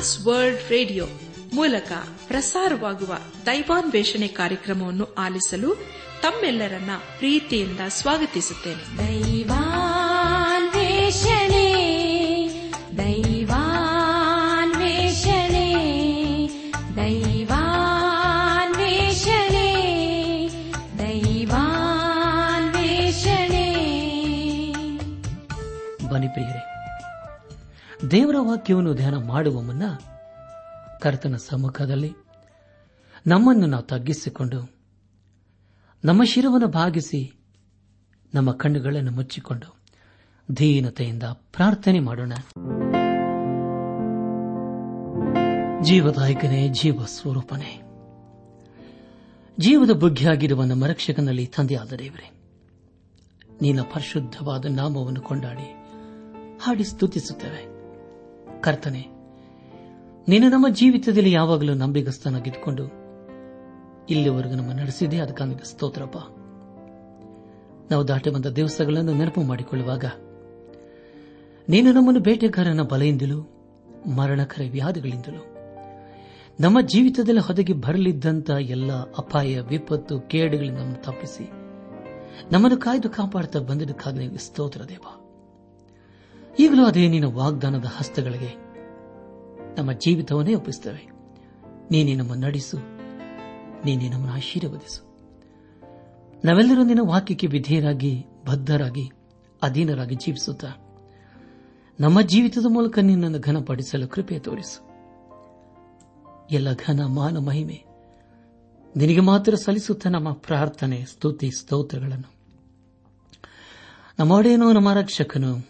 ಟ್ರಾನ್ಸ್ World radio ಮೂಲಕ ಪ್ರಸಾರವಾಗುವ ದೈವಾನ್ವೇಷಣೆ ಕಾರ್ಯಕ್ರಮವನ್ನು ಆಲಿಸಲು ತಮ್ಮೆಲ್ಲರನ್ನ ಪ್ರೀತಿಯಿಂದ ಸ್ವಾಗತಿಸುತ್ತೇನೆ. ದೈವಾನ್ವೇಷಣೆ ದೈವಾನ್ವೇಷಣೆ ದೈವಾನ್ವೇಷಣೆ ದೈವಾನ್ವೇಷಣೆ. ಬನ್ನಿ ಪ್ರಿಯರೇ ದೇವರ ವಾಕ್ಯವನ್ನು ಧ್ಯಾನ ಮಾಡುವ ಮುನ್ನ ಕರ್ತನ ಸಮ್ಮುಖದಲ್ಲಿ ನಮ್ಮನ್ನು ನಾವು ತಗ್ಗಿಸಿಕೊಂಡು ನಮ್ಮ ಶಿರವನ್ನು ಭಾಗಿಸಿ ನಮ್ಮ ಕಣ್ಣುಗಳನ್ನು ಮುಚ್ಚಿಕೊಂಡು ಧೀನತೆಯಿಂದ ಪ್ರಾರ್ಥನೆ ಮಾಡೋಣ. ಜೀವದಾಯಕನೇ ಜೀವ ಸ್ವರೂಪನೇ ಜೀವದ ಬುಗ್ಗಿಯಾಗಿರುವ ನಮ್ಮ ರಕ್ಷಕನಲ್ಲಿ ತಂದೆಯಾದ ದೇವರೇ ನಿನ್ನ ಪರಿಶುದ್ಧವಾದ ನಾಮವನ್ನು ಕೊಂಡಾಡಿ ಹಾಡಿ ಸ್ತುತಿಸುತ್ತೇವೆ. ಕರ್ತನೆ ನೀನು ನಮ್ಮ ಜೀವಿತದಲ್ಲಿ ಯಾವಾಗಲೂ ನಂಬಿಗಸ್ತನಾಗಿದ್ದುಕೊಂಡು ಇಲ್ಲಿವರೆಗೂ ನಮ್ಮ ನಡೆಸಿದೆ ಅದಕ್ಕಾಗಿ ಸ್ತೋತ್ರಪ್ಪ. ನಾವು ದಾಟಿ ಬಂದ ದಿವಸಗಳನ್ನು ನೆನಪು ಮಾಡಿಕೊಳ್ಳುವಾಗ ನೀನು ನಮ್ಮನ್ನು ಬೇಟೆಗಾರನ ಬಲೆಯಿಂದಲೂ ಮರಣಕರ ವ್ಯಾಧಿಗಳಿಂದಲೂ ನಮ್ಮ ಜೀವಿತದಲ್ಲಿ ಹೊದಗಿ ಬರಲಿದ್ದಂಥ ಎಲ್ಲ ಅಪಾಯ, ವಿಪತ್ತು ಕೇಡುಗಳಿಂದ ನಮ್ಮನ್ನು ತಪ್ಪಿಸಿ ನಮ್ಮನ್ನು ಕಾಯ್ದು ಕಾಪಾಡುತ್ತಾ ಬಂದಿದ್ದಕ್ಕಾಗಿ ಸ್ತೋತ್ರ ದೇವ. ಈಗಲೂ ಅದೇ ನಿನ್ನ ವಾಗ್ದಾನದ ಹಸ್ತಗಳಿಗೆ ನಮ್ಮ ಜೀವಿತವನ್ನೇ ಒಪ್ಪಿಸುತ್ತವೆ ನೀನೇ ನಮ್ಮ ನಡೆಸು. ನೀನೇ ನಮ್ಮನ್ನು ಆಶೀರ್ವದಿಸು. ನಾವೆಲ್ಲರೂ ನಿನ್ನ ವಾಕ್ಯಕ್ಕೆ ವಿಧೇಯರಾಗಿ, ಬದ್ಧರಾಗಿ, ಅಧೀನರಾಗಿ ಜೀವಿಸುತ್ತ ನಮ್ಮ ಜೀವಿತದ ಮೂಲಕ ನಿನ್ನನ್ನು ಘನಪಡಿಸಲು ಕೃಪೆ ತೋರಿಸು. ಎಲ್ಲ ಘನ, ಮಾನ, ಮಹಿಮೆ ನಿನಗೆ ಮಾತ್ರ ಸಲ್ಲಿಸುತ್ತ ನಮ್ಮ ಪ್ರಾರ್ಥನೆ, ಸ್ತುತಿ, ಸ್ತೋತ್ರಗಳನ್ನು. ನಮ್ಮೊಡೆಯನೋ ನಮ್ಮ ರಕ್ಷಕನು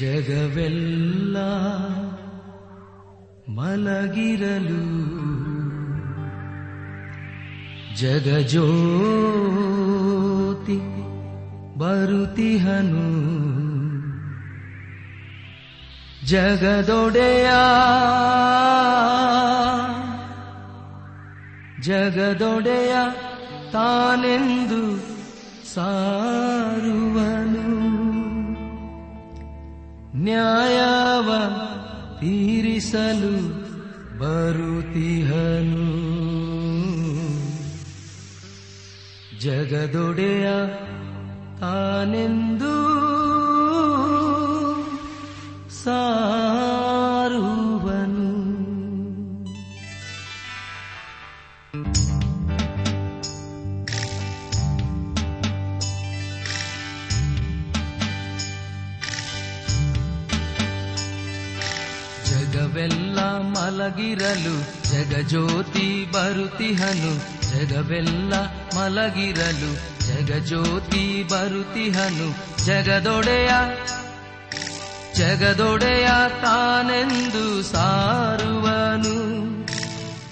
ಜಗವೆಲ್ಲ ಮಲಗಿರಲು. ಜಗಜೋತಿ ಬರುತಿಹನು ಜಗದೊಡೆಯ ಜಗದೊಡೆಯ ತಾನೆಂದು ಸಾರುವನು. ನ್ಯಾಯವ ತೀರಿಸಲು ಬರುತಿಹನು ಜಗದೊಡೆಯ ತಾನೆಂದು ಸಾರುವನು ಮಲಗಿರಲು, ಜಗಜ್ಯೋತಿ ಬರುತಿಹನು ಜಗವೆಲ್ಲ ಮಲಗಿರಲು, ಜಗಜ್ಯೋತಿ ಬರುತಿಹನು ಜಗದೊಡೆಯ ಜಗದೊಡೆಯ ತಾನೆಂದು ಸಾರುವನು.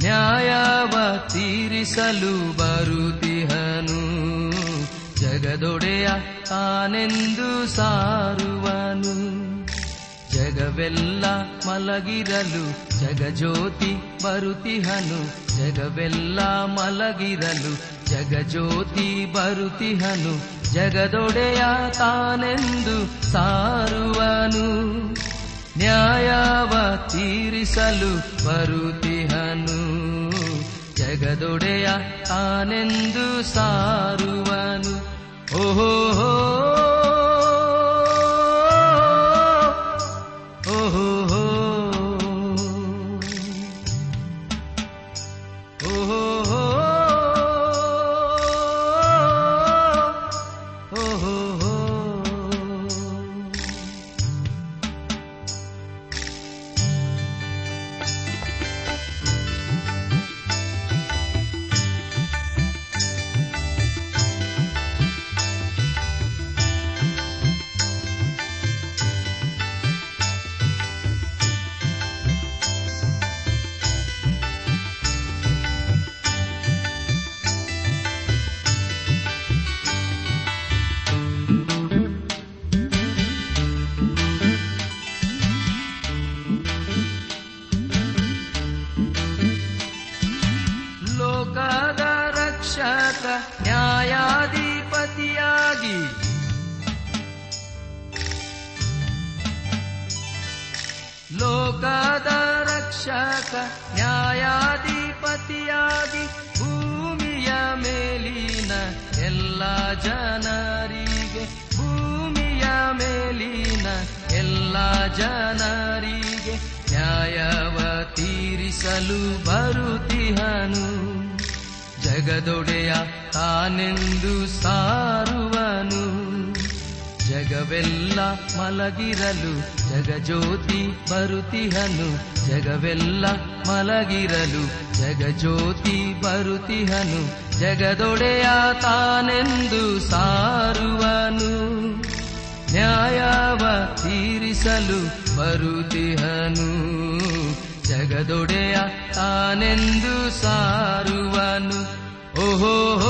ನ್ಯಾಯವ ತೀರಿಸಲು ಬರುತಿಹನು ಜಗದೊಡೆಯ ತಾನೆಂದು ಸಾರುವನು. ಜಗವೆಲ್ಲ ಮಲಗಿರಲು, ಜಗಜ್ಯೋತಿ ಬರುತಿಹನು ಜಗವೆಲ್ಲ ಮಲಗಿರಲು, ಜಗಜ್ಯೋತಿ ಬರುತಿಹನು ಜಗದೊಡೆಯ ತಾನೆಂದು ಸಾರುವನು. ನ್ಯಾಯವ ತೀರಿಸಲು ಬರುತಿಹನು ಜಗದೊಡೆಯ ತಾನೆಂದು ಸಾರುವನು. ಓಹೋ ಜನರಿಗೆ ಭೂಮಿಯ ಮೇಲಿನ ಎಲ್ಲ ಜನರಿಗೆ ನ್ಯಾಯವ ತೀರಿಸಲು ಬರುತ್ತಿಹನು. ಜಗದೊಡೆಯ ತಾನೆಂದು ಸಾರುವನು. ಜಗವೆಲ್ಲ ಮಲಗಿರಲು ಜಗಜ್ಯೋತಿ ಬರುತಿಹನು ಜಗವೆಲ್ಲ ಮಲಗಿರಲು ಜಗಜ್ಯೋತಿ ಬರುತಿಹನು ಜಗದೊಡೆಯ ತಾನೆಂದು ಸಾರುವನು. ನ್ಯಾಯವ ತೀರಿಸಲು ಬರುತಿಹನು ಜಗದೊಡೆಯ ತಾನೆಂದು ಸಾರುವನು. ಓಹೋ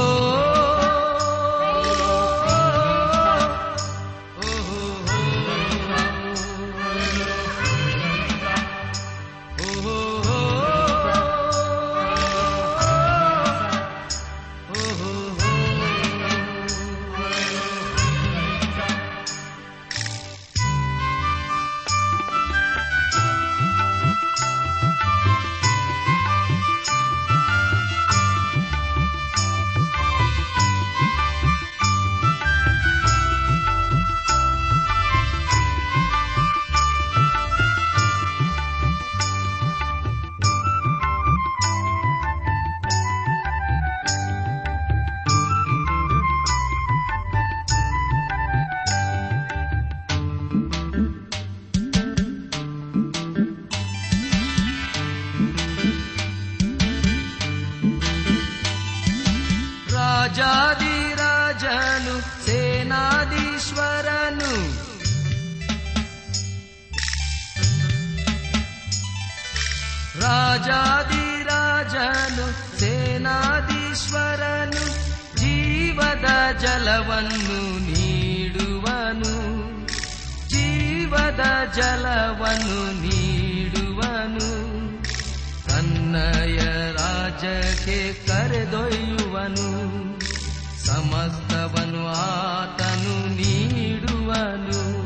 ಜೀವದ ಜಲವನ್ನು ನೀಡುವನು. ಜೀವದ ಜಲವನ್ನು ನೀಡುವನು. ತನ್ನಯ ರಾಜಕ್ಕೆ ಕರೆದೊಯ್ಯುವನು. ಸಮಸ್ತವನು ಆತನು ನೀಡುವನು.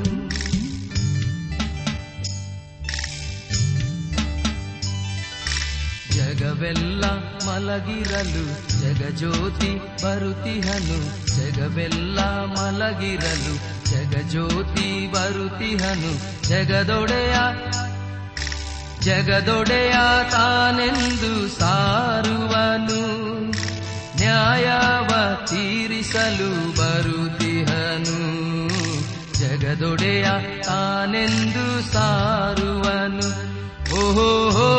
ಜಗವೆಲ್ಲ ಮಲಗಿರಲು ಜಗಜ್ಯೋತಿ ಬರುತಿಹನು ಜಗವೆಲ್ಲ ಮಲಗಿರಲು ಜಗಜ್ಯೋತಿ ಬರುತಿಹನು ಜಗದೊಡೆಯ ಜಗದೊಡೆಯ ತಾನೆಂದು ಸಾರುವನು, ನ್ಯಾಯವ ತೀರಿಸಲು ಬರುತಿಹನು ಜಗದೊಡೆಯ ತಾನೆಂದು ಸಾರುವನು. ಓಹೋ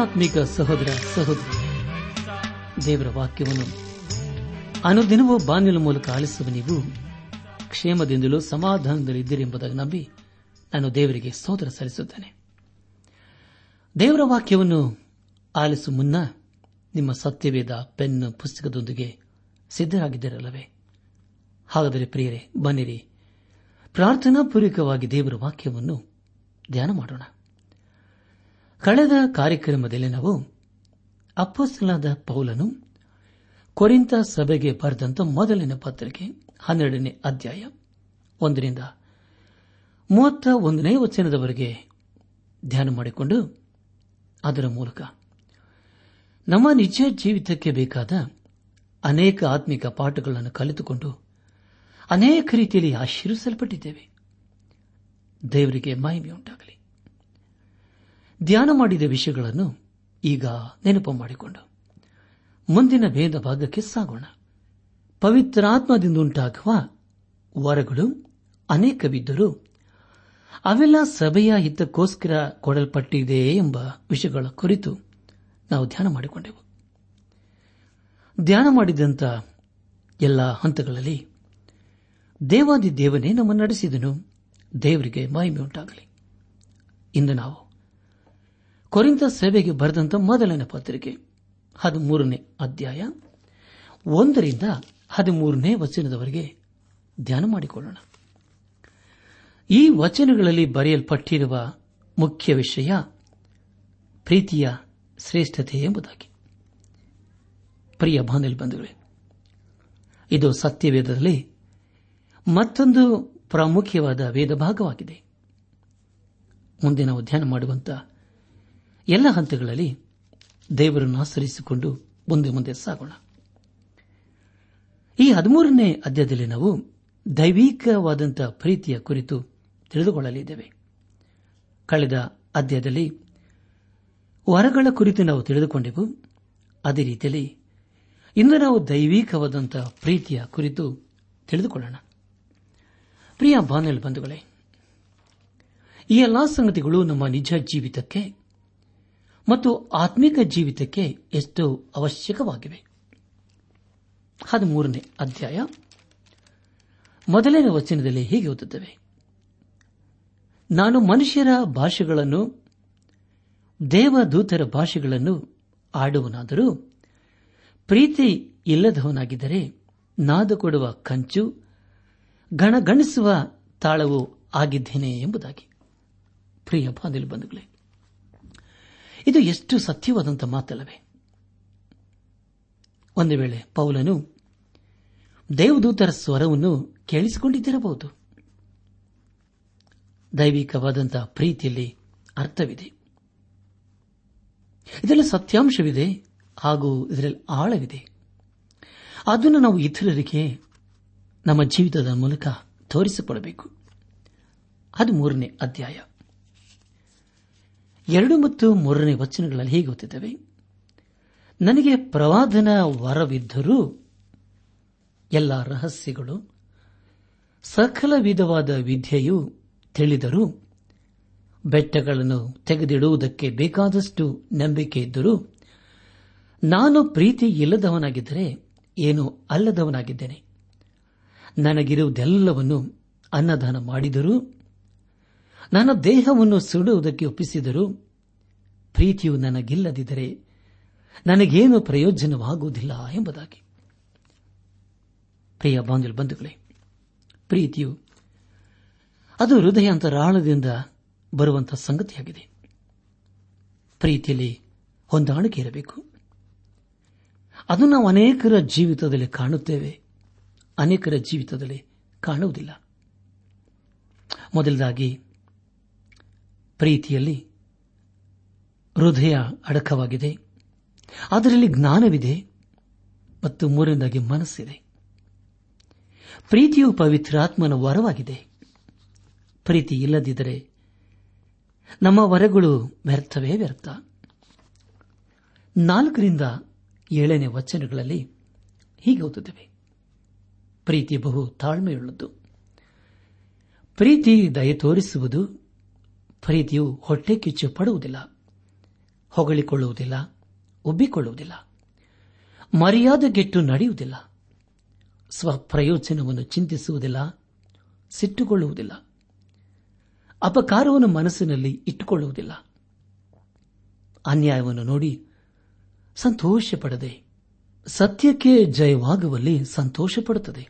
ಆತ್ಮಿಕ ಸಹೋದರ, ಸಹೋದರಿ, ದೇವರ ವಾಕ್ಯವನ್ನು ಅನುದಿನವೂ ಬಾನಿಲ ಮೂಲಕ ಆಲಿಸುವ ನೀವು ಕ್ಷೇಮದಿಂದಲೂ ಸಮಾಧಾನದಲ್ಲಿದ್ದೀರಿ ಎಂಬುದಾಗಿ ನಂಬಿ ನಾನು ದೇವರಿಗೆ ಸಹೋದರ ಸಲ್ಲಿಸುತ್ತೇನೆ. ದೇವರ ವಾಕ್ಯವನ್ನು ಆಲಿಸುವ ಮುನ್ನ ನಿಮ್ಮ ಸತ್ಯವೇದ ಪೆನ್ ಪುಸ್ತಕದೊಂದಿಗೆ ಸಿದ್ದರಾಗಿದ್ದರಲ್ಲವೇ ಹಾಗಾದರೆ ಪ್ರಿಯರೇ, ಬನ್ನಿರಿ. ಪ್ರಾರ್ಥನಾ ಪೂರ್ವಕವಾಗಿ ದೇವರ ವಾಕ್ಯವನ್ನು ಧ್ಯಾನ ಮಾಡೋಣ. ಕಳೆದ ಕಾರ್ಯಕ್ರಮದಲ್ಲಿ ನಾವು ಅಪ್ಪಸ್ತನಾದ ಪೌಲನು ಕೊರಿಂತ ಸಭೆಗೆ ಬರೆದಂತ ಮೊದಲಿನ ಪತ್ರಿಕೆ ಹನ್ನೆರಡನೇ ಅಧ್ಯಾಯ ಒಂದರಿಂದ ಮೂವತ್ತ ಒಂದನೇ ವಚನದವರೆಗೆ ಧ್ಯಾನ ಮಾಡಿಕೊಂಡು ಅದರ ಮೂಲಕ ನಮ್ಮ ನಿಜ ಜೀವಿತಕ್ಕೆ ಬೇಕಾದ ಅನೇಕ ಆತ್ಮಿಕ ಪಾಠಗಳನ್ನು ಕಲಿತುಕೊಂಡು ಅನೇಕ ರೀತಿಯಲ್ಲಿ ಆಶೀರ್ವಿಸಲ್ಪಟ್ಟಿದ್ದೇವೆ. ದೇವರಿಗೆ ಮಹಿಮೆಯುಂಟಾಗಲಿ. ಧ್ಯಾನ ಮಾಡಿದ ವಿಷಯಗಳನ್ನು ಈಗ ನೆನಪು ಮಾಡಿಕೊಂಡು. ಮುಂದಿನ ಭೇದ ಭಾಗಕ್ಕೆ ಸಾಗೋಣ. ಪವಿತ್ರಾತ್ಮದಿಂದುಂಟಾಗುವ ವರಗಳು ಅನೇಕವಿದ್ದರೂ ಅವೆಲ್ಲ ಸಭೆಯ ಹಿತಕ್ಕೋಸ್ಕರ ಕೊಡಲ್ಪಟ್ಟಿದೆ ಎಂಬ ವಿಷಯಗಳ ಕುರಿತು ನಾವು ಧ್ಯಾನ ಮಾಡಿಕೊಂಡೆವು. ಧ್ಯಾನ ಮಾಡಿದಂಥ ಎಲ್ಲ ಹಂತಗಳಲ್ಲಿ ದೇವಾದಿ ದೇವನೇ ನಮ್ಮ ನಡೆಸಿದನು. ದೇವರಿಗೆ ಮಹಿಮೆ ಉಂಟಾಗಲಿ ಇಂದು ನಾವು ಕೊರಿಂತ ಸೇವೆಗೆ ಬರೆದಂತ ಮೊದಲನೇ ಪತ್ರಿಕೆ, ಹದಿಮೂರನೇ ಅಧ್ಯಾಯ, ಒಂದರಿಂದ ಹದಿಮೂರನೇ ವಚನದವರೆಗೆ ಧ್ಯಾನ ಮಾಡಿಕೊಳ್ಳೋಣ. ಈ ವಚನಗಳಲ್ಲಿ ಬರೆಯಲ್ಪಟ್ಟಿರುವ ಮುಖ್ಯ ವಿಷಯ ಪ್ರೀತಿಯ ಶ್ರೇಷ್ಠತೆ ಎಂಬುದಾಗಿ. ಪ್ರಿಯ ಬಂಧುಗಳೇ, ಇದು ಸತ್ಯವೇದದಲ್ಲಿ ಮತ್ತೊಂದು ಪ್ರಾಮುಖ್ಯವಾದ ವೇದ ಭಾಗವಾಗಿದೆ ಮುಂದೆ ನಾವು ಧ್ಯಾನ ಮಾಡುವಂತಹ ಎಲ್ಲ ಹಂತಗಳಲ್ಲಿ ದೇವರನ್ನು ಆಚರಿಸಿಕೊಂಡು ಮುಂದೆ ಮುಂದೆ ಸಾಗೋಣ. ಈ ಹದಿಮೂರನೇ ಅಧ್ಯಾಯದಲ್ಲಿ ನಾವು ದೈವಿಕವಾದಂತಹ ಪ್ರೀತಿಯ ಕುರಿತು ತಿಳಿದುಕೊಳ್ಳಲಿದ್ದೇವೆ. ಕಳೆದ ಅಧ್ಯಾಯದಲ್ಲಿ ವರಗಳ ಕುರಿತು ನಾವು ತಿಳಿದುಕೊಂಡೆವು. ಅದೇ ರೀತಿಯಲ್ಲಿ ಇಂದು ನಾವು ದೈವಿಕವಾದಂತಹ ಪ್ರೀತಿಯ ಕುರಿತು ತಿಳಿದುಕೊಳ್ಳೋಣ. ಪ್ರಿಯ ಬಾನಲ್ ಬಂಧುಗಳೇ, ಈ ಎಲ್ಲಾ ಸಂಗತಿಗಳು ನಮ್ಮ ನಿಜ ಜೀವಿತಕ್ಕೆ ಮತ್ತು ಆತ್ಮಿಕ ಜೀವಿತಕ್ಕೆ ಎಷ್ಟು ಅವಶ್ಯಕವಾಗಿವೆ? ಹದಿಮೂರನೇ ಅಧ್ಯಾಯ. ಮೊದಲನೇ ವಚನದಲ್ಲಿ ಹೀಗೆ ಓದುತ್ತವೆ. ನಾನು ಮನುಷ್ಯರ ಭಾಷೆಗಳನ್ನು, ದೇವದೂತರ ಭಾಷೆಗಳನ್ನು ಆಡುವನಾದರೂ, ಪ್ರೀತಿ ಇಲ್ಲದವನಾಗಿದ್ದರೆ ನಾದು ಕೊಡುವ ಕಂಚು ಗಣಗಣಿಸುವ ತಾಳವು ಆಗಿದ್ದೇನೆ ಎಂಬುದಾಗಿ. ಪ್ರಿಯ ಇದು ಎಷ್ಟು ಸತ್ಯವಾದಂಥ ಮಾತಲ್ಲವೇ? ಒಂದು ವೇಳೆ ಪೌಲನು ದೇವದೂತರ ಸ್ವರವನ್ನು ಕೇಳಿಸಿಕೊಂಡಿದ್ದಿರಬಹುದು. ದೈವಿಕವಾದಂತಹ ಪ್ರೀತಿಯಲ್ಲಿ ಅರ್ಥವಿದೆ. ಇದರಲ್ಲಿ ಸತ್ಯಾಂಶವಿದೆ ಹಾಗೂ ಇದರಲ್ಲಿ ಆಳವಿದೆ. ಅದನ್ನು ನಾವು ಇತರರಿಗೆ ನಮ್ಮ ಜೀವಿತದ ಮೂಲಕ ತೋರಿಸಿಕೊಡಬೇಕು. ಅದು ಮೂರನೇ ಅಧ್ಯಾಯ. ಎರಡು ಮತ್ತು ಮೂರನೇ ವಚನಗಳಲ್ಲಿ ಹೀಗೆ ಗೊತ್ತಿದ್ದೇವೆ. ನನಗೆ ಪ್ರವಾದನ ವರವಿದ್ದರೂ ಎಲ್ಲ ರಹಸ್ಯಗಳು, ಸಕಲ ವಿಧವಾದ ವಿದ್ಯೆಯು ತಿಳಿದರೂ, ಬೆಟ್ಟಗಳನ್ನು ತೆಗೆದಿಡುವುದಕ್ಕೆ ಬೇಕಾದಷ್ಟು ನಂಬಿಕೆ ಇದ್ದರೂ, ನಾನು ಪ್ರೀತಿ ಇಲ್ಲದವನಾಗಿದ್ದರೆ ಏನೂ ಅಲ್ಲದವನಾಗಿದ್ದೇನೆ. ನನಗಿರುವುದೆಲ್ಲವನ್ನು ಅನ್ನದಾನ ಮಾಡಿದರೂ ನನ್ನ ದೇಹವನ್ನು ಸುಡುವುದಕ್ಕೆ ಒಪ್ಪಿಸಿದರೂ ಪ್ರೀತಿಯು ನನಗಿಲ್ಲದಿದ್ದರೆ ನನಗೇನು ಪ್ರಯೋಜನವಾಗುವುದಿಲ್ಲ ಎಂಬುದಾಗಿ. ಪ್ರಿಯ ಬಾಂಧವ ಬಂಧುಗಳೇ, ಪ್ರೀತಿಯು ಅದು ಹೃದಯ ಅಂತರಾಳದಿಂದ ಬರುವಂತಹ ಸಂಗತಿಯಾಗಿದೆ. ಪ್ರೀತಿಯಲ್ಲಿ ಹೊಂದಾಣಿಕೆ ಇರಬೇಕು. ಅದು ನಾವು ಅನೇಕರ ಜೀವಿತದಲ್ಲಿ ಕಾಣುತ್ತೇವೆ, ಅನೇಕರ ಜೀವಿತದಲ್ಲಿ ಕಾಣುವುದಿಲ್ಲ. ಮೊದಲದಾಗಿ ಪ್ರೀತಿಯಲ್ಲಿ ಹೃದಯ ಅಡಕವಾಗಿದೆ. ಅದರಲ್ಲಿ ಜ್ಞಾನವಿದೆ ಮತ್ತು ಮೂರನೇದಾಗಿ ಮನಸ್ಸಿದೆ. ಪ್ರೀತಿಯು ಪವಿತ್ರಾತ್ಮನ ವರವಾಗಿದೆ. ಪ್ರೀತಿ ಇಲ್ಲದಿದ್ದರೆ ನಮ್ಮ ವರಗಳು ವ್ಯರ್ಥವೇ ವ್ಯರ್ಥ. ನಾಲ್ಕರಿಂದ ಏಳನೇ ವಚನಗಳಲ್ಲಿ ಹೀಗೆ ಓದುತ್ತವೆ. ಪ್ರೀತಿ ಬಹು ತಾಳ್ಮೆಯುಳ್ಳದ್ದು. ಪ್ರೀತಿ ದಯ ತೋರಿಸುವುದು ಪ್ರೀತಿಯು ಹೊಟ್ಟೆ ಕಿಚ್ಚು ಪಡುವುದಿಲ್ಲ, ಹೊಗಳಿಕೊಳ್ಳುವುದಿಲ್ಲ ಒಬ್ಬಿಕೊಳ್ಳುವುದಿಲ್ಲ ಮರ್ಯಾದೆಗೆಟ್ಟು ನಡೆಯುವುದಿಲ್ಲ, ಸ್ವಪ್ರಯೋಜನವನ್ನು ಚಿಂತಿಸುವುದಿಲ್ಲ, ಸಿಟ್ಟುಕೊಳ್ಳುವುದಿಲ್ಲ, ಅಪಕಾರವನ್ನು ಮನಸ್ಸಿನಲ್ಲಿ ಇಟ್ಟುಕೊಳ್ಳುವುದಿಲ್ಲ. ಅನ್ಯಾಯವನ್ನು ನೋಡಿ ಸಂತೋಷಪಡದೆ, ಸತ್ಯಕ್ಕೆ ಜಯವಾಗುವಲ್ಲಿ ಸಂತೋಷಪಡುತ್ತದೆ.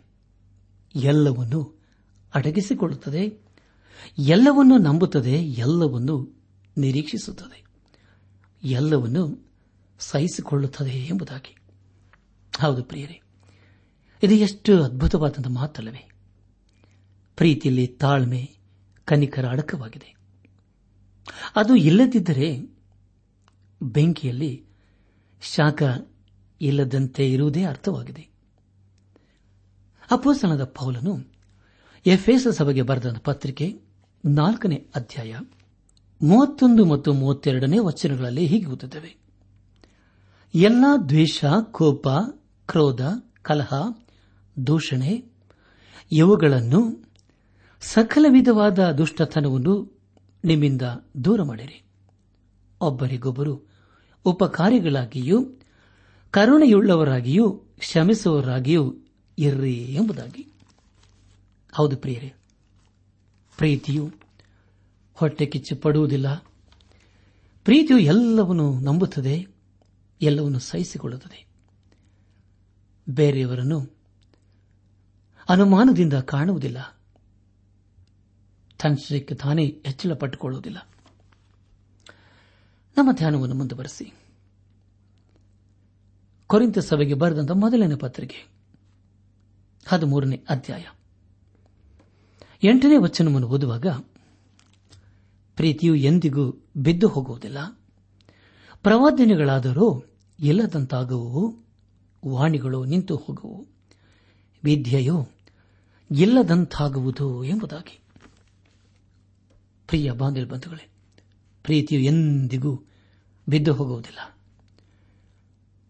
ಎಲ್ಲವನ್ನೂ ಅಡಗಿಸಿಕೊಳ್ಳುತ್ತದೆ. ಎಲ್ಲವನ್ನು ನಂಬುತ್ತದೆ, ಎಲ್ಲವನ್ನೂ ನಿರೀಕ್ಷಿಸುತ್ತದೆ, ಎಲ್ಲವನ್ನು ಸಹಿಸಿಕೊಳ್ಳುತ್ತದೆ ಎಂಬುದಾಗಿ. ಹೌದು ಪ್ರಿಯರೇ, ಇದು ಎಷ್ಟು ಅದ್ಭುತವಾದಂಥ ಮಾತಲ್ಲವೇ. ಪ್ರೀತಿಯಲ್ಲಿ ತಾಳ್ಮೆ ಕನಿಕರ ಅಡಕವಾಗಿದೆ. ಅದು ಇಲ್ಲದಿದ್ದರೆ ಬೆಂಕಿಯಲ್ಲಿ ಶಾಖ ಇಲ್ಲದಂತೆ ಇರುವುದೇ ಅರ್ಥವಾಗಿದೆ. ಅಪೋಸನದ ಪೌಲನು ಎಫ್ಎಸ್ ಸಭೆಗೆ ಬರೆದ ಪತ್ರಿಕೆ ನಾಲ್ಕನೇ ಅಧ್ಯಾಯ, ಮೂವತ್ತೊಂದು ಮತ್ತು ಮೂವತ್ತೆರಡನೇ ವಚನಗಳಲ್ಲಿ ಹೀಗೆ ಓದುತ್ತವೆ. ಎಲ್ಲಾ ದ್ವೇಷ, ಕೋಪ, ಕ್ರೋಧ, ಕಲಹ, ದೂಷಣೆ, ಇವುಗಳನ್ನು ಸಕಲ ವಿಧವಾದ ದುಷ್ಟತನವನ್ನು ನಿಮ್ಮಿಂದ ದೂರ ಮಾಡಿರಿ. ಒಬ್ಬರಿಗೊಬ್ಬರು ಉಪಕಾರಿಗಳಾಗಿಯೂ, ಕರುಣೆಯುಳ್ಳವರಾಗಿಯೂ, ಕ್ಷಮಿಸುವವರಾಗಿಯೂ ಇರ್ರಿ ಎಂಬುದಾಗಿ. ಹೌದು ಪ್ರಿಯರೇ ಪ್ರೀತಿಯು ಹೊಟ್ಟೆ ಕಿಚ್ಚು ಪಡುವುದಿಲ್ಲ. ಪ್ರೀತಿಯು ಎಲ್ಲವನ್ನು ನಂಬುತ್ತದೆ, ಎಲ್ಲವನ್ನು ಸಹಿಸಿಕೊಳ್ಳುತ್ತದೆ. ಬೇರೆಯವರನ್ನು ಅನುಮಾನದಿಂದ ಕಾಣುವುದಿಲ್ಲ. ತನ್ನಷ್ಟಕ್ಕೆ ತಾನೇ ಹೆಚ್ಚಳ ಪಟ್ಟುಕೊಳ್ಳುವುದಿಲ್ಲ ನಮ್ಮ ಧ್ಯಾನವನ್ನು ಮುಂದುವರೆಸಿ. ಕೊರಿಂತ ಸಭೆಗೆ ಬರೆದಂತ ಮೊದಲನೇ ಪತ್ರಿಕೆ, ಹದಿಮೂರನೇ ಅಧ್ಯಾಯ. ಎಂಟನೇ ವಚನವನ್ನು ಓದುವಾಗ, ಪ್ರೀತಿಯು ಎಂದಿಗೂ ಬಿದ್ದು ಹೋಗುವುದಿಲ್ಲ. ಪ್ರವಾದನೆಗಳಾದರೂ ಇಲ್ಲದಂತಾಗುವು ವಾಣಿಗಳು ನಿಂತು ಹೋಗುವು ವಿದ್ಯೆಯು ಇಲ್ಲದಂತಾಗುವುದು ಎಂಬುದಾಗಿ. ಪ್ರಿಯ ಬಂಧುಗಳೇ ಪ್ರೀತಿಯು ಎಂದಿಗೂ ಬಿದ್ದು ಹೋಗುವುದಿಲ್ಲ.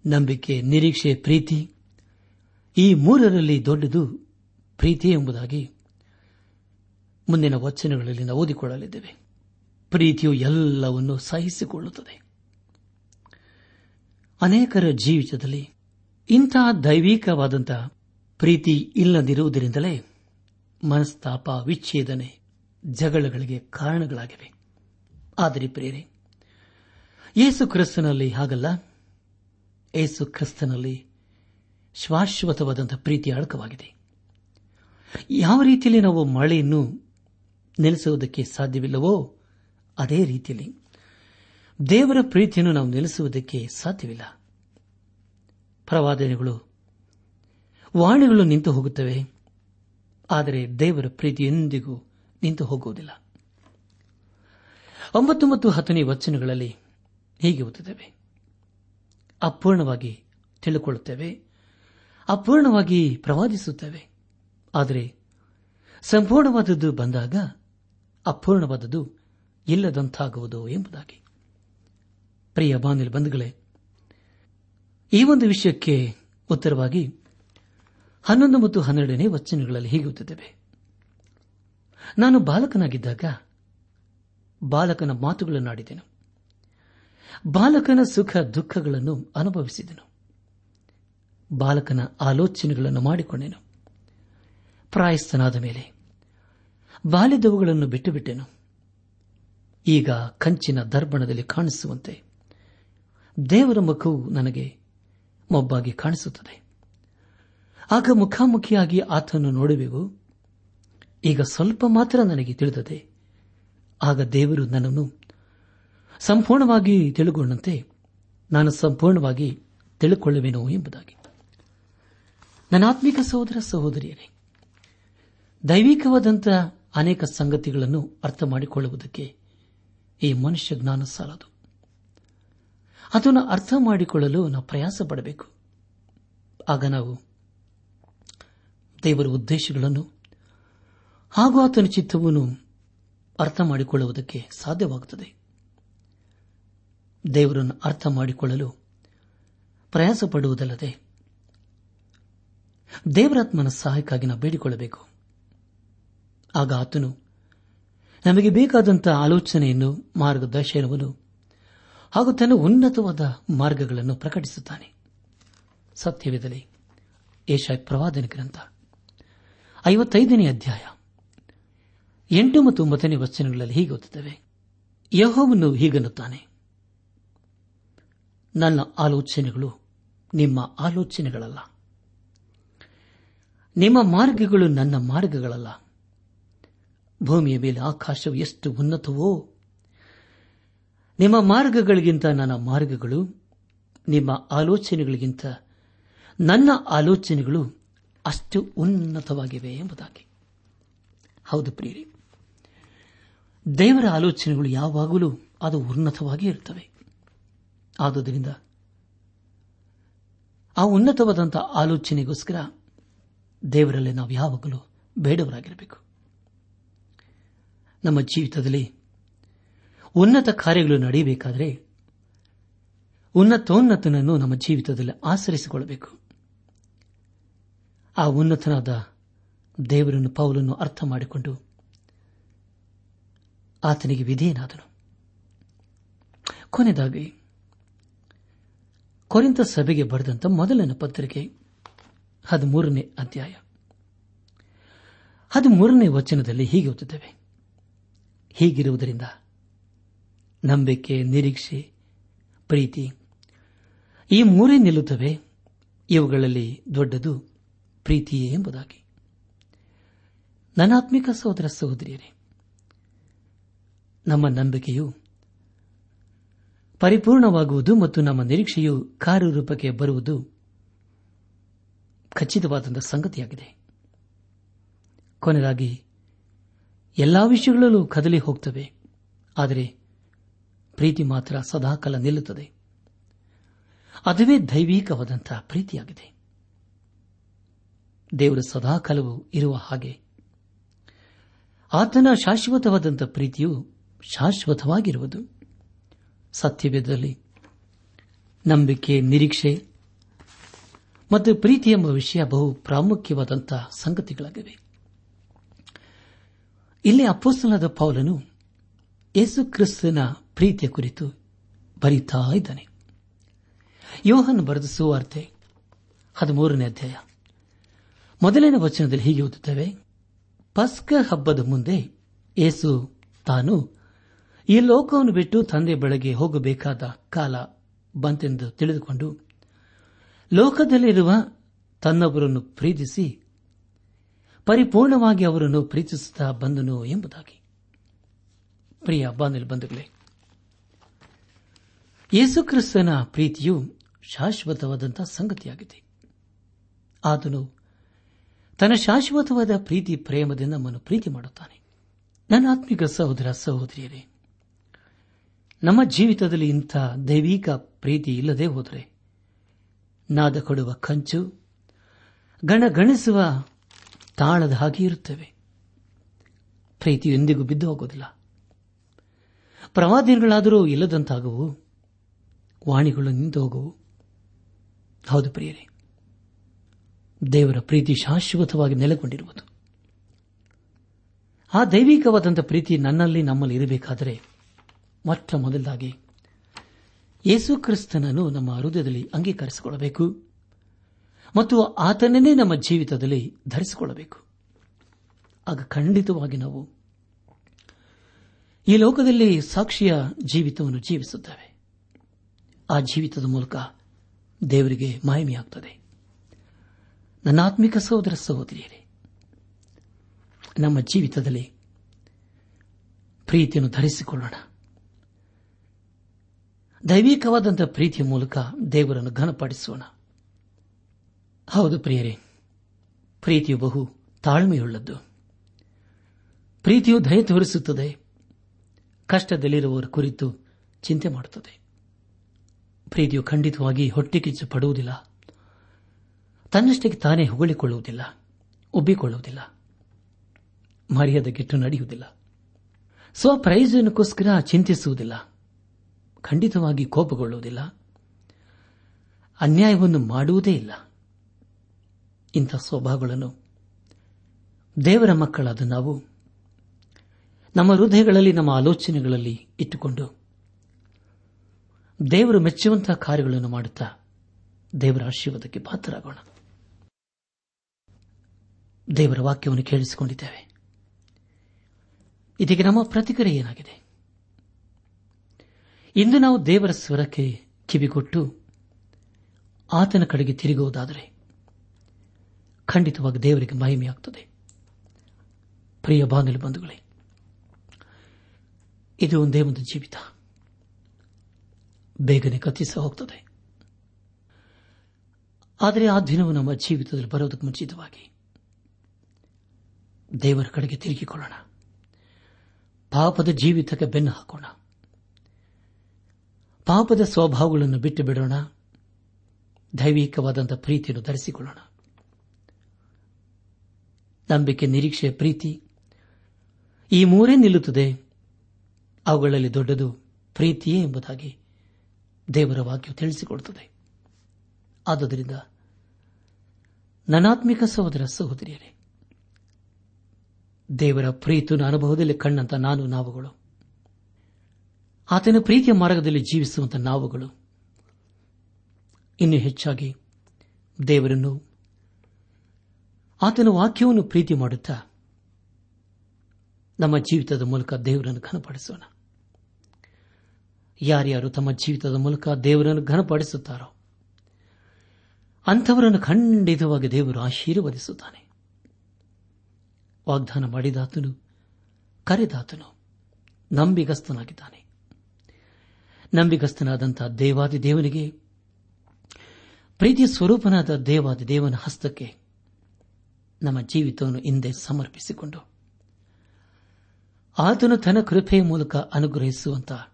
ನಂಬಿಕೆ, ನಿರೀಕ್ಷೆ, ಪ್ರೀತಿ, ಈ ಮೂರರಲ್ಲಿ ದೊಡ್ಡದು ಪ್ರೀತಿ ಎಂಬುದಾಗಿ ಮುಂದಿನ ವಚನಗಳಲ್ಲಿ ನಾವು ಓದಿಕೊಳ್ಳಲಿದ್ದೇವೆ. ಪ್ರೀತಿಯು ಎಲ್ಲವನ್ನು ಸಹಿಸಿಕೊಳ್ಳುತ್ತದೆ. ಅನೇಕರ ಜೀವಿತದಲ್ಲಿ ಇಂತಹ ದೈವಿಕವಾದಂತಹ ಪ್ರೀತಿ ಇಲ್ಲದಿರುವುದರಿಂದಲೇ ಮನಸ್ತಾಪ, ವಿಚ್ಛೇದನೆ, ಜಗಳಗಳಿಗೆ ಕಾರಣಗಳಾಗಿವೆ. ಆದರೆ ಪ್ರೇರೆ ಯೇಸು ಕ್ರಿಸ್ತನಲ್ಲಿ ಹಾಗಲ್ಲ. ಏಸು ಕ್ರಿಸ್ತನಲ್ಲಿ ಶಾಶ್ವತವಾದಂತಹ ಪ್ರೀತಿ ಅಡಕವಾಗಿದೆ ಯಾವ ರೀತಿಯಲ್ಲಿ ನಾವು ಮಳೆಯನ್ನು ನೆಲೆಸುವುದಕ್ಕೆ ಸಾಧ್ಯವಿಲ್ಲವೋ? ಅದೇ ರೀತಿಯಲ್ಲಿ ದೇವರ ಪ್ರೀತಿಯನ್ನು ನಾವು ನೆಲೆಸುವುದಕ್ಕೆ ಸಾಧ್ಯವಿಲ್ಲ. ಪ್ರವಾದನೆಗಳು, ವಾಣಿಗಳು ನಿಂತು ಹೋಗುತ್ತವೆ, ಆದರೆ ದೇವರ ಪ್ರೀತಿ ಎಂದಿಗೂ ನಿಂತು ಹೋಗುವುದಿಲ್ಲ. ಒಂಬತ್ತು ಮತ್ತು ಹತ್ತನೇ ವಚನಗಳಲ್ಲಿ ಹೀಗೆ ಓದುತ್ತೇವೆ. ಅಪೂರ್ಣವಾಗಿ ತಿಳಿಕೊಳ್ಳುತ್ತೇವೆ, ಅಪೂರ್ಣವಾಗಿ ಪ್ರವಾದಿಸುತ್ತೇವೆ, ಆದರೆ ಸಂಪೂರ್ಣವಾದದ್ದು ಬಂದಾಗ ಅಪೂರ್ಣವಾದದ್ದು ಇಲ್ಲದಂತಾಗುವುದು ಎಂಬುದಾಗಿ. ಪ್ರಿಯ ಬಾನಿಲ್ ಬಂಧುಗಳೇ, ಈ ಒಂದು ವಿಷಯಕ್ಕೆ ಉತ್ತರವಾಗಿ ಹನ್ನೊಂದು ಮತ್ತು ಹನ್ನೆರಡನೇ ವಚನಗಳಲ್ಲಿ ಹೀಗೆ ನಾನು ಬಾಲಕನಾಗಿದ್ದಾಗ ಬಾಲಕನ ಮಾತುಗಳನ್ನಾಡಿದೆನು ಬಾಲಕನ ಸುಖ ದುಃಖಗಳನ್ನು ಅನುಭವಿಸಿದೆನು. ಬಾಲಕನ ಆಲೋಚನೆಗಳನ್ನು ಮಾಡಿಕೊಂಡೆನು. ಪ್ರಾಯಸ್ಥನಾದ ಮೇಲೆ ಬಾಲ್ಯದವುಗಳನ್ನು ಬಿಟ್ಟು ಬಿಟ್ಟೆನು ಈಗ ಕಂಚಿನ ದರ್ಪಣದಲ್ಲಿ ಕಾಣಿಸುವಂತೆ ದೇವರ ಮುಖವು ನನಗೆ ಮೊಬ್ಬಾಗಿ ಕಾಣಿಸುತ್ತದೆ. ಆಗ ಮುಖಾಮುಖಿಯಾಗಿ ಆತನು ನೋಡುವೆವು. ಈಗ ಸ್ವಲ್ಪ ಮಾತ್ರ ನನಗೆ ತಿಳಿದದೆ. ಆಗ ದೇವರು ನನ್ನನ್ನು ಸಂಪೂರ್ಣವಾಗಿ ತಿಳುಗೊಂಡಂತೆ ನಾನು ಸಂಪೂರ್ಣವಾಗಿ ತಿಳಿಕೊಳ್ಳುವೆನು ಎಂಬುದಾಗಿ. ನನ್ನ ಆತ್ಮಿಕ ಸಹೋದರ ಸಹೋದರಿಯರೇ, ದೈವಿಕವಾದಂತಹ ಅನೇಕ ಸಂಗತಿಗಳನ್ನು ಅರ್ಥ ಮಾಡಿಕೊಳ್ಳುವುದಕ್ಕೆ ಈ ಮನುಷ್ಯ ಜ್ಞಾನ ಸಾಲದು ಅದನ್ನು ಅರ್ಥ ಮಾಡಿಕೊಳ್ಳಲು ನಾವು ಪ್ರಯಾಸ ಪಡಬೇಕು. ಆಗ ನಾವು ದೇವರ ಉದ್ದೇಶಗಳನ್ನು ಹಾಗೂ ಆತನ ಚಿತ್ತವನ್ನು ಅರ್ಥ ಮಾಡಿಕೊಳ್ಳುವುದಕ್ಕೆ ಸಾಧ್ಯವಾಗುತ್ತದೆ. ದೇವರನ್ನು ಅರ್ಥ ಮಾಡಿಕೊಳ್ಳಲು ಪ್ರಯಾಸ ಪಡುವುದಲ್ಲದೆ ದೇವರಾತ್ಮನ ಸಹಾಯಕ್ಕಾಗಿ ನಾವು ಬೇಡಿಕೊಳ್ಳಬೇಕು. ಆಗ ಆತನು, ನಮಗೆ ಬೇಕಾದಂತಹ ಆಲೋಚನೆಯನ್ನು, ಮಾರ್ಗದರ್ಶನವನ್ನು ಹಾಗೂ ತನ್ನ ಉನ್ನತವಾದ ಮಾರ್ಗಗಳನ್ನು ಪ್ರಕಟಿಸುತ್ತಾನೆ. ಸತ್ಯವಿದಲಿ ಏಷಾ ಪ್ರವಾದನ ಗ್ರಂಥ, ಐವತ್ತೈದನೇ ಅಧ್ಯಾಯ. ಎಂಟು ಮತ್ತು ಒಂಬತ್ತನೇ ವಚನಗಳಲ್ಲಿ ಹೀಗೆ ಓದುತ್ತವೆ ಯಹೋವನ್ನು ಹೀಗನ್ನುತ್ತಾನೆ, ನನ್ನ ಆಲೋಚನೆಗಳು ನಿಮ್ಮ ಆಲೋಚನೆಗಳಲ್ಲ, ನಿಮ್ಮ ಮಾರ್ಗಗಳು ನನ್ನ ಮಾರ್ಗಗಳಲ್ಲ ಭೂಮಿಯ ಮೇಲೆ ಆಕಾಶವು ಎಷ್ಟು ಉನ್ನತವೋ, ನಿಮ್ಮ ಮಾರ್ಗಗಳಿಗಿಂತ ನನ್ನ ಮಾರ್ಗಗಳು, ನಿಮ್ಮ ಆಲೋಚನೆಗಳಿಗಿಂತ ನನ್ನ ಆಲೋಚನೆಗಳು ಅಷ್ಟು ಉನ್ನತವಾಗಿವೆ ಎಂಬುದಾಗಿ. ಹೌದು ಪ್ರಿಯರಿ, ದೇವರ ಆಲೋಚನೆಗಳು ಯಾವಾಗಲೂ ಅದು ಉನ್ನತವಾಗಿ ಇರುತ್ತವೆ. ಆದುದರಿಂದ ಆ ಉನ್ನತವಾದಂಥ ಆಲೋಚನೆಗೋಸ್ಕರ ದೇವರಲ್ಲಿ ನಾವು ಯಾವಾಗಲೂ ಬೇಡವರಾಗಿರಬೇಕು. ನಮ್ಮ ಜೀವಿತದಲ್ಲಿ ಉನ್ನತ ಕಾರ್ಯಗಳು ನಡೆಯಬೇಕಾದರೆ ಉನ್ನತೋನ್ನತನನ್ನು ನಮ್ಮ ಜೀವಿತದಲ್ಲಿ ಆಚರಿಸಿಕೊಳ್ಳಬೇಕು. ಆ ಉನ್ನತನಾದ ದೇವರನ್ನು ಪೌಲನ್ನು ಅರ್ಥ ಮಾಡಿಕೊಂಡು ಆತನಿಗೆ ವಿಧೇಯನಾದನು. ಕೊನೆಯದಾಗಿ ಕೊರಿಂತ ಸಭೆಗೆ ಬರೆದಂತ ಮೊದಲನೇ ಪತ್ರಿಕೆ ಹದಿಮೂರನೇ ಅಧ್ಯಾಯ. ಹದಿಮೂರನೇ ವಚನದಲ್ಲಿ ಹೀಗೆ ಓದುತ್ತೇವೆ. ಹೀಗಿರುವುದರಿಂದ ನಂಬಿಕೆ, ನಿರೀಕ್ಷೆ, ಪ್ರೀತಿ ಈ ಮೂರೇ ನಿಲ್ಲುತ್ತವೆ. ಇವುಗಳಲ್ಲಿ ದೊಡ್ಡದು ಪ್ರೀತಿಯೇ ಎಂಬುದಾಗಿ. ನನಾತ್ಮಿಕ ಸಹೋದರ ಸಹೋದರಿಯರೇ, ನಮ್ಮ ನಂಬಿಕೆಯು ಪರಿಪೂರ್ಣವಾಗುವುದು ಮತ್ತು ನಮ್ಮ ನಿರೀಕ್ಷೆಯು ಕಾರ್ಯರೂಪಕ್ಕೆ ಬರುವುದು ಖಚಿತವಾದ ಸಂಗತಿಯಾಗಿದೆ. ಕೊನೆಯದಾಗಿ ಎಲ್ಲಾ ವಿಷಯಗಳಲ್ಲೂ ಕದಲಿ ಹೋಗ್ತವೆ. ಆದರೆ ಪ್ರೀತಿ ಮಾತ್ರ ಸದಾಕಾಲ ನಿಲ್ಲುತ್ತದೆ. ಅದುವೇ ದೈವಿಕವಾದಂತಹ ಪ್ರೀತಿಯಾಗಿದೆ. ದೇವರು ಸದಾಕಾಲವೂ ಇರುವ ಹಾಗೆ. ಆತನ ಶಾಶ್ವತವಾದಂಥ ಪ್ರೀತಿಯು ಶಾಶ್ವತವಾಗಿರುವುದು. ಸತ್ಯವೇದದಲ್ಲಿ ನಂಬಿಕೆ, ನಿರೀಕ್ಷೆ ಮತ್ತು ಪ್ರೀತಿ ಎಂಬ ವಿಷಯ ಬಹು ಪ್ರಾಮುಖ್ಯವಾದಂತಹ ಸಂಗತಿಗಳಾಗಿವೆ. ಇಲ್ಲಿ ಅಪ್ಪೋಸ್ತಲಾದ ಪೌಲನು ಯೇಸು ಕ್ರಿಸ್ತನ ಪ್ರೀತಿಯ ಕುರಿತು ಬರೀತಾ ಇದ್ದಾನೆ. ಯೋಹನ್ ಬರೆದ ಸುವಾರ್ತೆ ಹದಿಮೂರನೇ ಅಧ್ಯಾಯ. ಮೊದಲನೇ ವಚನದಲ್ಲಿ ಹೀಗೆ ಓದುತ್ತೇವೆ. ಪಸ್ಕ ಹಬ್ಬದ ಮುಂದೆ ಯೇಸು ತಾನು ಈ ಲೋಕವನ್ನು ಬಿಟ್ಟು ತಂದೆ ಬೆಳಗ್ಗೆ ಹೋಗಬೇಕಾದ ಕಾಲ ಬಂತೆಂದು ತಿಳಿದುಕೊಂಡು ಲೋಕದಲ್ಲಿರುವ ತನ್ನೊಬ್ಬರನ್ನು ಪ್ರೀತಿಸಿ ಪರಿಪೂರ್ಣವಾಗಿ ಅವರನ್ನು ಪ್ರೀತಿಸುತ್ತಾ ಬಂದನು ಎಂಬುದಾಗಿ. ಪ್ರಿಯ ಬಂಧುಗಳೇ, ಯೇಸುಕ್ರಿಸ್ತನ ಪ್ರೀತಿಯು ಶಾಶ್ವತವಾದಂತಹ ಸಂಗತಿಯಾಗಿದೆ. ಆತನು ತನ್ನ ಶಾಶ್ವತವಾದ ಪ್ರೀತಿ ಪ್ರೇಮದಿಂದ ನಮ್ಮನ್ನು ಪ್ರೀತಿ ಮಾಡುತ್ತಾನೆ. ನನ್ನ ಆತ್ಮಿಕ ಸಹೋದರ ಸಹೋದರಿಯರೇ, ನಮ್ಮ ಜೀವಿತದಲ್ಲಿ ಇಂಥ ದೈವಿಕ ಪ್ರೀತಿ ಇಲ್ಲದೆ ಹೋದರೆ ನಾದ ಕೊಡುವ ಕಂಚು ಗಣಗಣಿಸುವ ತಾಳದ ಹಾಗೆ ಇರುತ್ತವೆ. ಪ್ರೀತಿಯು ಎಂದಿಗೂ ಬಿದ್ದು ಹೋಗುವುದಿಲ್ಲ. ಪ್ರವಾದಿಗಳಾದರೂ ಇಲ್ಲದಂತಾಗುವು. ವಾಣಿಗಳು ನಿಂತು ಹೋಗುವು. ಹೌದು ಪ್ರಿಯರೇ, ದೇವರ ಪ್ರೀತಿ ಶಾಶ್ವತವಾಗಿ ನೆಲೆಗೊಂಡಿರುವುದು. ಆ ದೈವಿಕವಾದಂಥ ಪ್ರೀತಿ ನನ್ನಲ್ಲಿ ನಮ್ಮಲ್ಲಿ ಇರಬೇಕಾದರೆ ಮೊಟ್ಟ ಮೊದಲಾಗಿ ಯೇಸು ಕ್ರಿಸ್ತನನ್ನು ನಮ್ಮ ಹೃದಯದಲ್ಲಿ ಅಂಗೀಕರಿಸಿಕೊಳ್ಳಬೇಕು. ಮತ್ತು ಆತನನ್ನೇ ನಮ್ಮ ಜೀವಿತದಲ್ಲಿ ಧರಿಸಿಕೊಳ್ಳಬೇಕು. ಆಗ ಖಂಡಿತವಾಗಿ ನಾವು ಈ ಲೋಕದಲ್ಲಿ ಸಾಕ್ಷಿಯ ಜೀವಿತವನ್ನು ಜೀವಿಸುತ್ತೇವೆ. ಆ ಜೀವಿತದ ಮೂಲಕ ದೇವರಿಗೆ ಮಾಹಿಮೆಯಾಗುತ್ತದೆ ನನ್ನಾತ್ಮಿಕ ಸಹೋದರ ಸಹೋದರಿಯರೇ, ನಮ್ಮ ಜೀವಿತದಲ್ಲಿ ಪ್ರೀತಿಯನ್ನು ಧರಿಸಿಕೊಳ್ಳೋಣ. ದೈವಿಕವಾದಂತಹ ಪ್ರೀತಿಯ ಮೂಲಕ ದೇವರನ್ನು ಘನಪಡಿಸೋಣ. ಹೌದು ಪ್ರಿಯರೇ, ಪ್ರೀತಿಯು ಬಹು ತಾಳ್ಮೆಯುಳ್ಳದ್ದು. ಪ್ರೀತಿಯು ದಯ ತೋರಿಸುತ್ತದೆ, ಕಷ್ಟದಲ್ಲಿರುವವರ ಕುರಿತು ಚಿಂತೆ ಮಾಡುತ್ತದೆ. ಪ್ರೀತಿಯು ಖಂಡಿತವಾಗಿ ಹೊಟ್ಟೆ ಕಿಚ್ಚು ಪಡುವುದಿಲ್ಲ, ತನ್ನಷ್ಟಕ್ಕೆ ತಾನೇ ಹೊಗಳಿಕೊಳ್ಳುವುದಿಲ್ಲ ಒಬ್ಬಿಕೊಳ್ಳುವುದಿಲ್ಲ ಮರ್ಯಾದ ಗೆಟ್ಟು ನಡೆಯುವುದಿಲ್ಲ. ಸ್ವಪ್ರಯೋಜನಕ್ಕೋಸ್ಕರ ಚಿಂತಿಸುವುದಿಲ್ಲ, ಖಂಡಿತವಾಗಿ ಕೋಪಗೊಳ್ಳುವುದಿಲ್ಲ, ಅನ್ಯಾಯವನ್ನು ಮಾಡುವುದೇ ಇಲ್ಲ. ಇಂಥ ಸ್ವಭಾವಗಳನ್ನು. ದೇವರ ಮಕ್ಕಳಾದ ನಾವು, ನಮ್ಮ ಹೃದಯಗಳಲ್ಲಿ, ನಮ್ಮ ಆಲೋಚನೆಗಳಲ್ಲಿ ಇಟ್ಟುಕೊಂಡು ದೇವರು ಮೆಚ್ಚುವಂತಹ ಕಾರ್ಯಗಳನ್ನು ಮಾಡುತ್ತಾ ದೇವರ ಆಶೀರ್ವಾದಕ್ಕೆ ಪಾತ್ರರಾಗೋಣ. ದೇವರ ವಾಕ್ಯವನ್ನು ಕೇಳಿಸಿಕೊಂಡಿದ್ದೇವೆ. ಇದಕ್ಕೆ ನಮ್ಮ ಪ್ರತಿಕ್ರಿಯೆ ಏನಾಗಿದೆ? ಇಂದು ನಾವು ದೇವರ ಸ್ವರಕ್ಕೆ ಕಿವಿಗೊಟ್ಟು ಆತನ ಕಡೆಗೆ ತಿರುಗುವುದಾದರೆ ಖಂಡಿತವಾಗಿ ದೇವರಿಗೆ ಮಹಿಮೆಯಾಗುತ್ತದೆ ಪ್ರಿಯ ಬಾಂಧವ ಬಂಧುಗಳೇ, ಇದು ಒಂದೇ ಒಂದು ಜೀವಿತ. ಬೇಗನೆ ಕತ್ತಿಸ ಹೋಗ್ತದೆ. ಆದರೆ ಆ ದಿನವು ನಮ್ಮ ಜೀವಿತದಲ್ಲಿ ಬರೋದಕ್ಕೆ ಮುಂಚಿತವಾಗಿ ದೇವರ ಕಡೆಗೆ ತಿರುಗಿಕೊಳ್ಳೋಣ. ಪಾಪದ ಜೀವಿತಕ್ಕೆ ಬೆನ್ನು ಹಾಕೋಣ. ಪಾಪದ ಸ್ವಭಾವಗಳನ್ನು ಬಿಟ್ಟು ಬಿಡೋಣ. ದೈವಿಕವಾದಂತಹ ಪ್ರೀತಿಯನ್ನು ಧರಿಸಿಕೊಳ್ಳೋಣ. ನಂಬಿಕೆ, ನಿರೀಕ್ಷೆ, ಪ್ರೀತಿ. ಈ ಮೂರೇ ನಿಲ್ಲುತ್ತದೆ. ಅವುಗಳಲ್ಲಿ ದೊಡ್ಡದು ಪ್ರೀತಿಯೇ ಎಂಬುದಾಗಿ ದೇವರ ವಾಕ್ಯ ತಿಳಿಸಿಕೊಡುತ್ತದೆ. ಆದುದರಿಂದ ನನಾತ್ಮಿಕ ಸಹೋದರ ಸಹೋದರಿಯರೇ, ದೇವರ ಪ್ರೀತಿಯನ್ನು ಅನುಭವದಲ್ಲಿ ಕಣ್ಣಂತ ನಾನು ನಾವುಗಳು. ಆತನ ಪ್ರೀತಿಯ ಮಾರ್ಗದಲ್ಲಿ ಜೀವಿಸುವಂತಹ ನಾವುಗಳು. ಇನ್ನು ಹೆಚ್ಚಾಗಿ ದೇವರನ್ನು ಆತನ ವಾಕ್ಯವನ್ನು ಪ್ರೀತಿ ಮಾಡುತ್ತಾ ನಮ್ಮ ಜೀವಿತದ ಮೂಲಕ ದೇವರನ್ನು ಘನಪಡಿಸೋಣ. ಯಾರ್ಯಾರು ತಮ್ಮ ಜೀವಿತದ ಮೂಲಕ ದೇವರನ್ನು ಘನಪಡಿಸುತ್ತಾರೋ, ಅಂಥವರನ್ನು ಖಂಡಿತವಾಗಿ ದೇವರು ಆಶೀರ್ವದಿಸುತ್ತಾನೆ. ವಾಗ್ದಾನ ಮಾಡಿದಾತನು, ಕರೆದಾತನು, ನಂಬಿಗಸ್ತನಾಗಿದ್ದಾನೆ. ನಂಬಿಗಸ್ತನಾದಂತಹ ದೇವಾದಿ ದೇವನಿಗೆ ಪ್ರೀತಿಯ ಸ್ವರೂಪನಾದ ದೇವಾದಿ ದೇವನ ಹಸ್ತಕ್ಕೆ ನಮ್ಮ ಜೀವಿತವನ್ನು ಹಿಂದೆ ಸಮರ್ಪಿಸಿಕೊಂಡು. ಆತನು ತನ್ನ ಕೃಪೆಯ ಮೂಲಕ ಅನುಗ್ರಹಿಸುವಂತಹ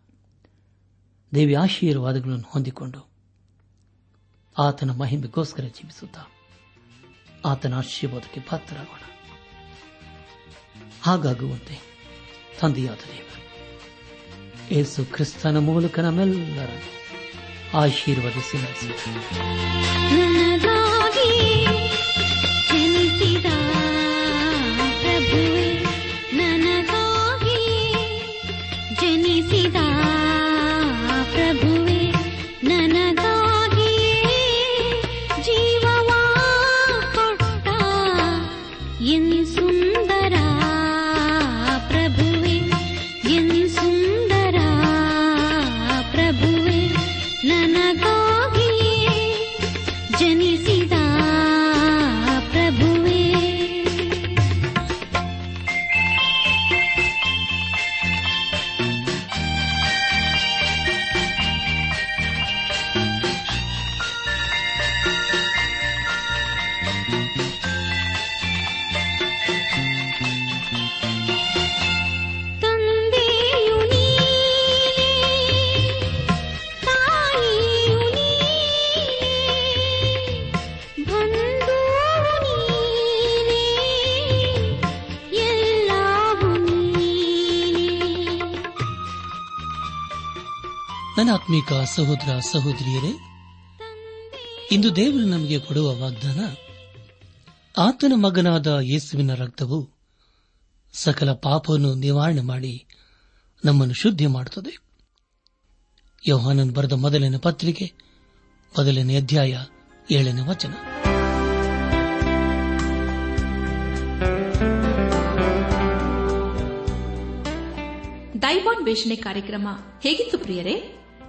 ದೇವಿ ಆಶೀರ್ವಾದಗಳನ್ನು ಹೊಂದಿಕೊಂಡು ಆತನ ಮಹಿಮೆಗೋಸ್ಕರ ಜೀವಿಸುತ್ತಾ ಆತನ ಆಶೀರ್ವಾದಕ್ಕೆ ಪಾತ್ರರಾಗೋಣ. ಹಾಗಾಗುವಂತೆ ತಂದೆಯಾದ ದೇವರು ಏಸು ಕ್ರಿಸ್ತನ ಮೂಲಕ ನಮ್ಮೆಲ್ಲರನ್ನು ಆಶೀರ್ವದಿಸಿ ನಡೆಸಿದರು ನನ್ನ ಆತ್ಮೀಕ ಸಹೋದರ ಸಹೋದರಿಯರೇ, ಇಂದು ದೇವರು ನಮಗೆ ಕೊಡುವ ವಾಗ್ದಾನ, ಆತನ ಮಗನಾದ ಯೇಸುವಿನ ರಕ್ತವು ಸಕಲ ಪಾಪವನ್ನು ನಿವಾರಣೆ ಮಾಡಿ ನಮ್ಮನ್ನು ಶುದ್ಧಿ ಮಾಡುತ್ತದೆ. ಯೋಹಾನನ್ ಬರೆದ ಮೊದಲನೇ ಪತ್ರಿಕೆ, ಮೊದಲನೇ ಅಧ್ಯಾಯ, ಏಳನೇ ವಚನ. ದೈವಾನ್ ವೇಷಣೆ ಕಾರ್ಯಕ್ರಮ ಹೇಗಿತ್ತು ಪ್ರಿಯರೇ?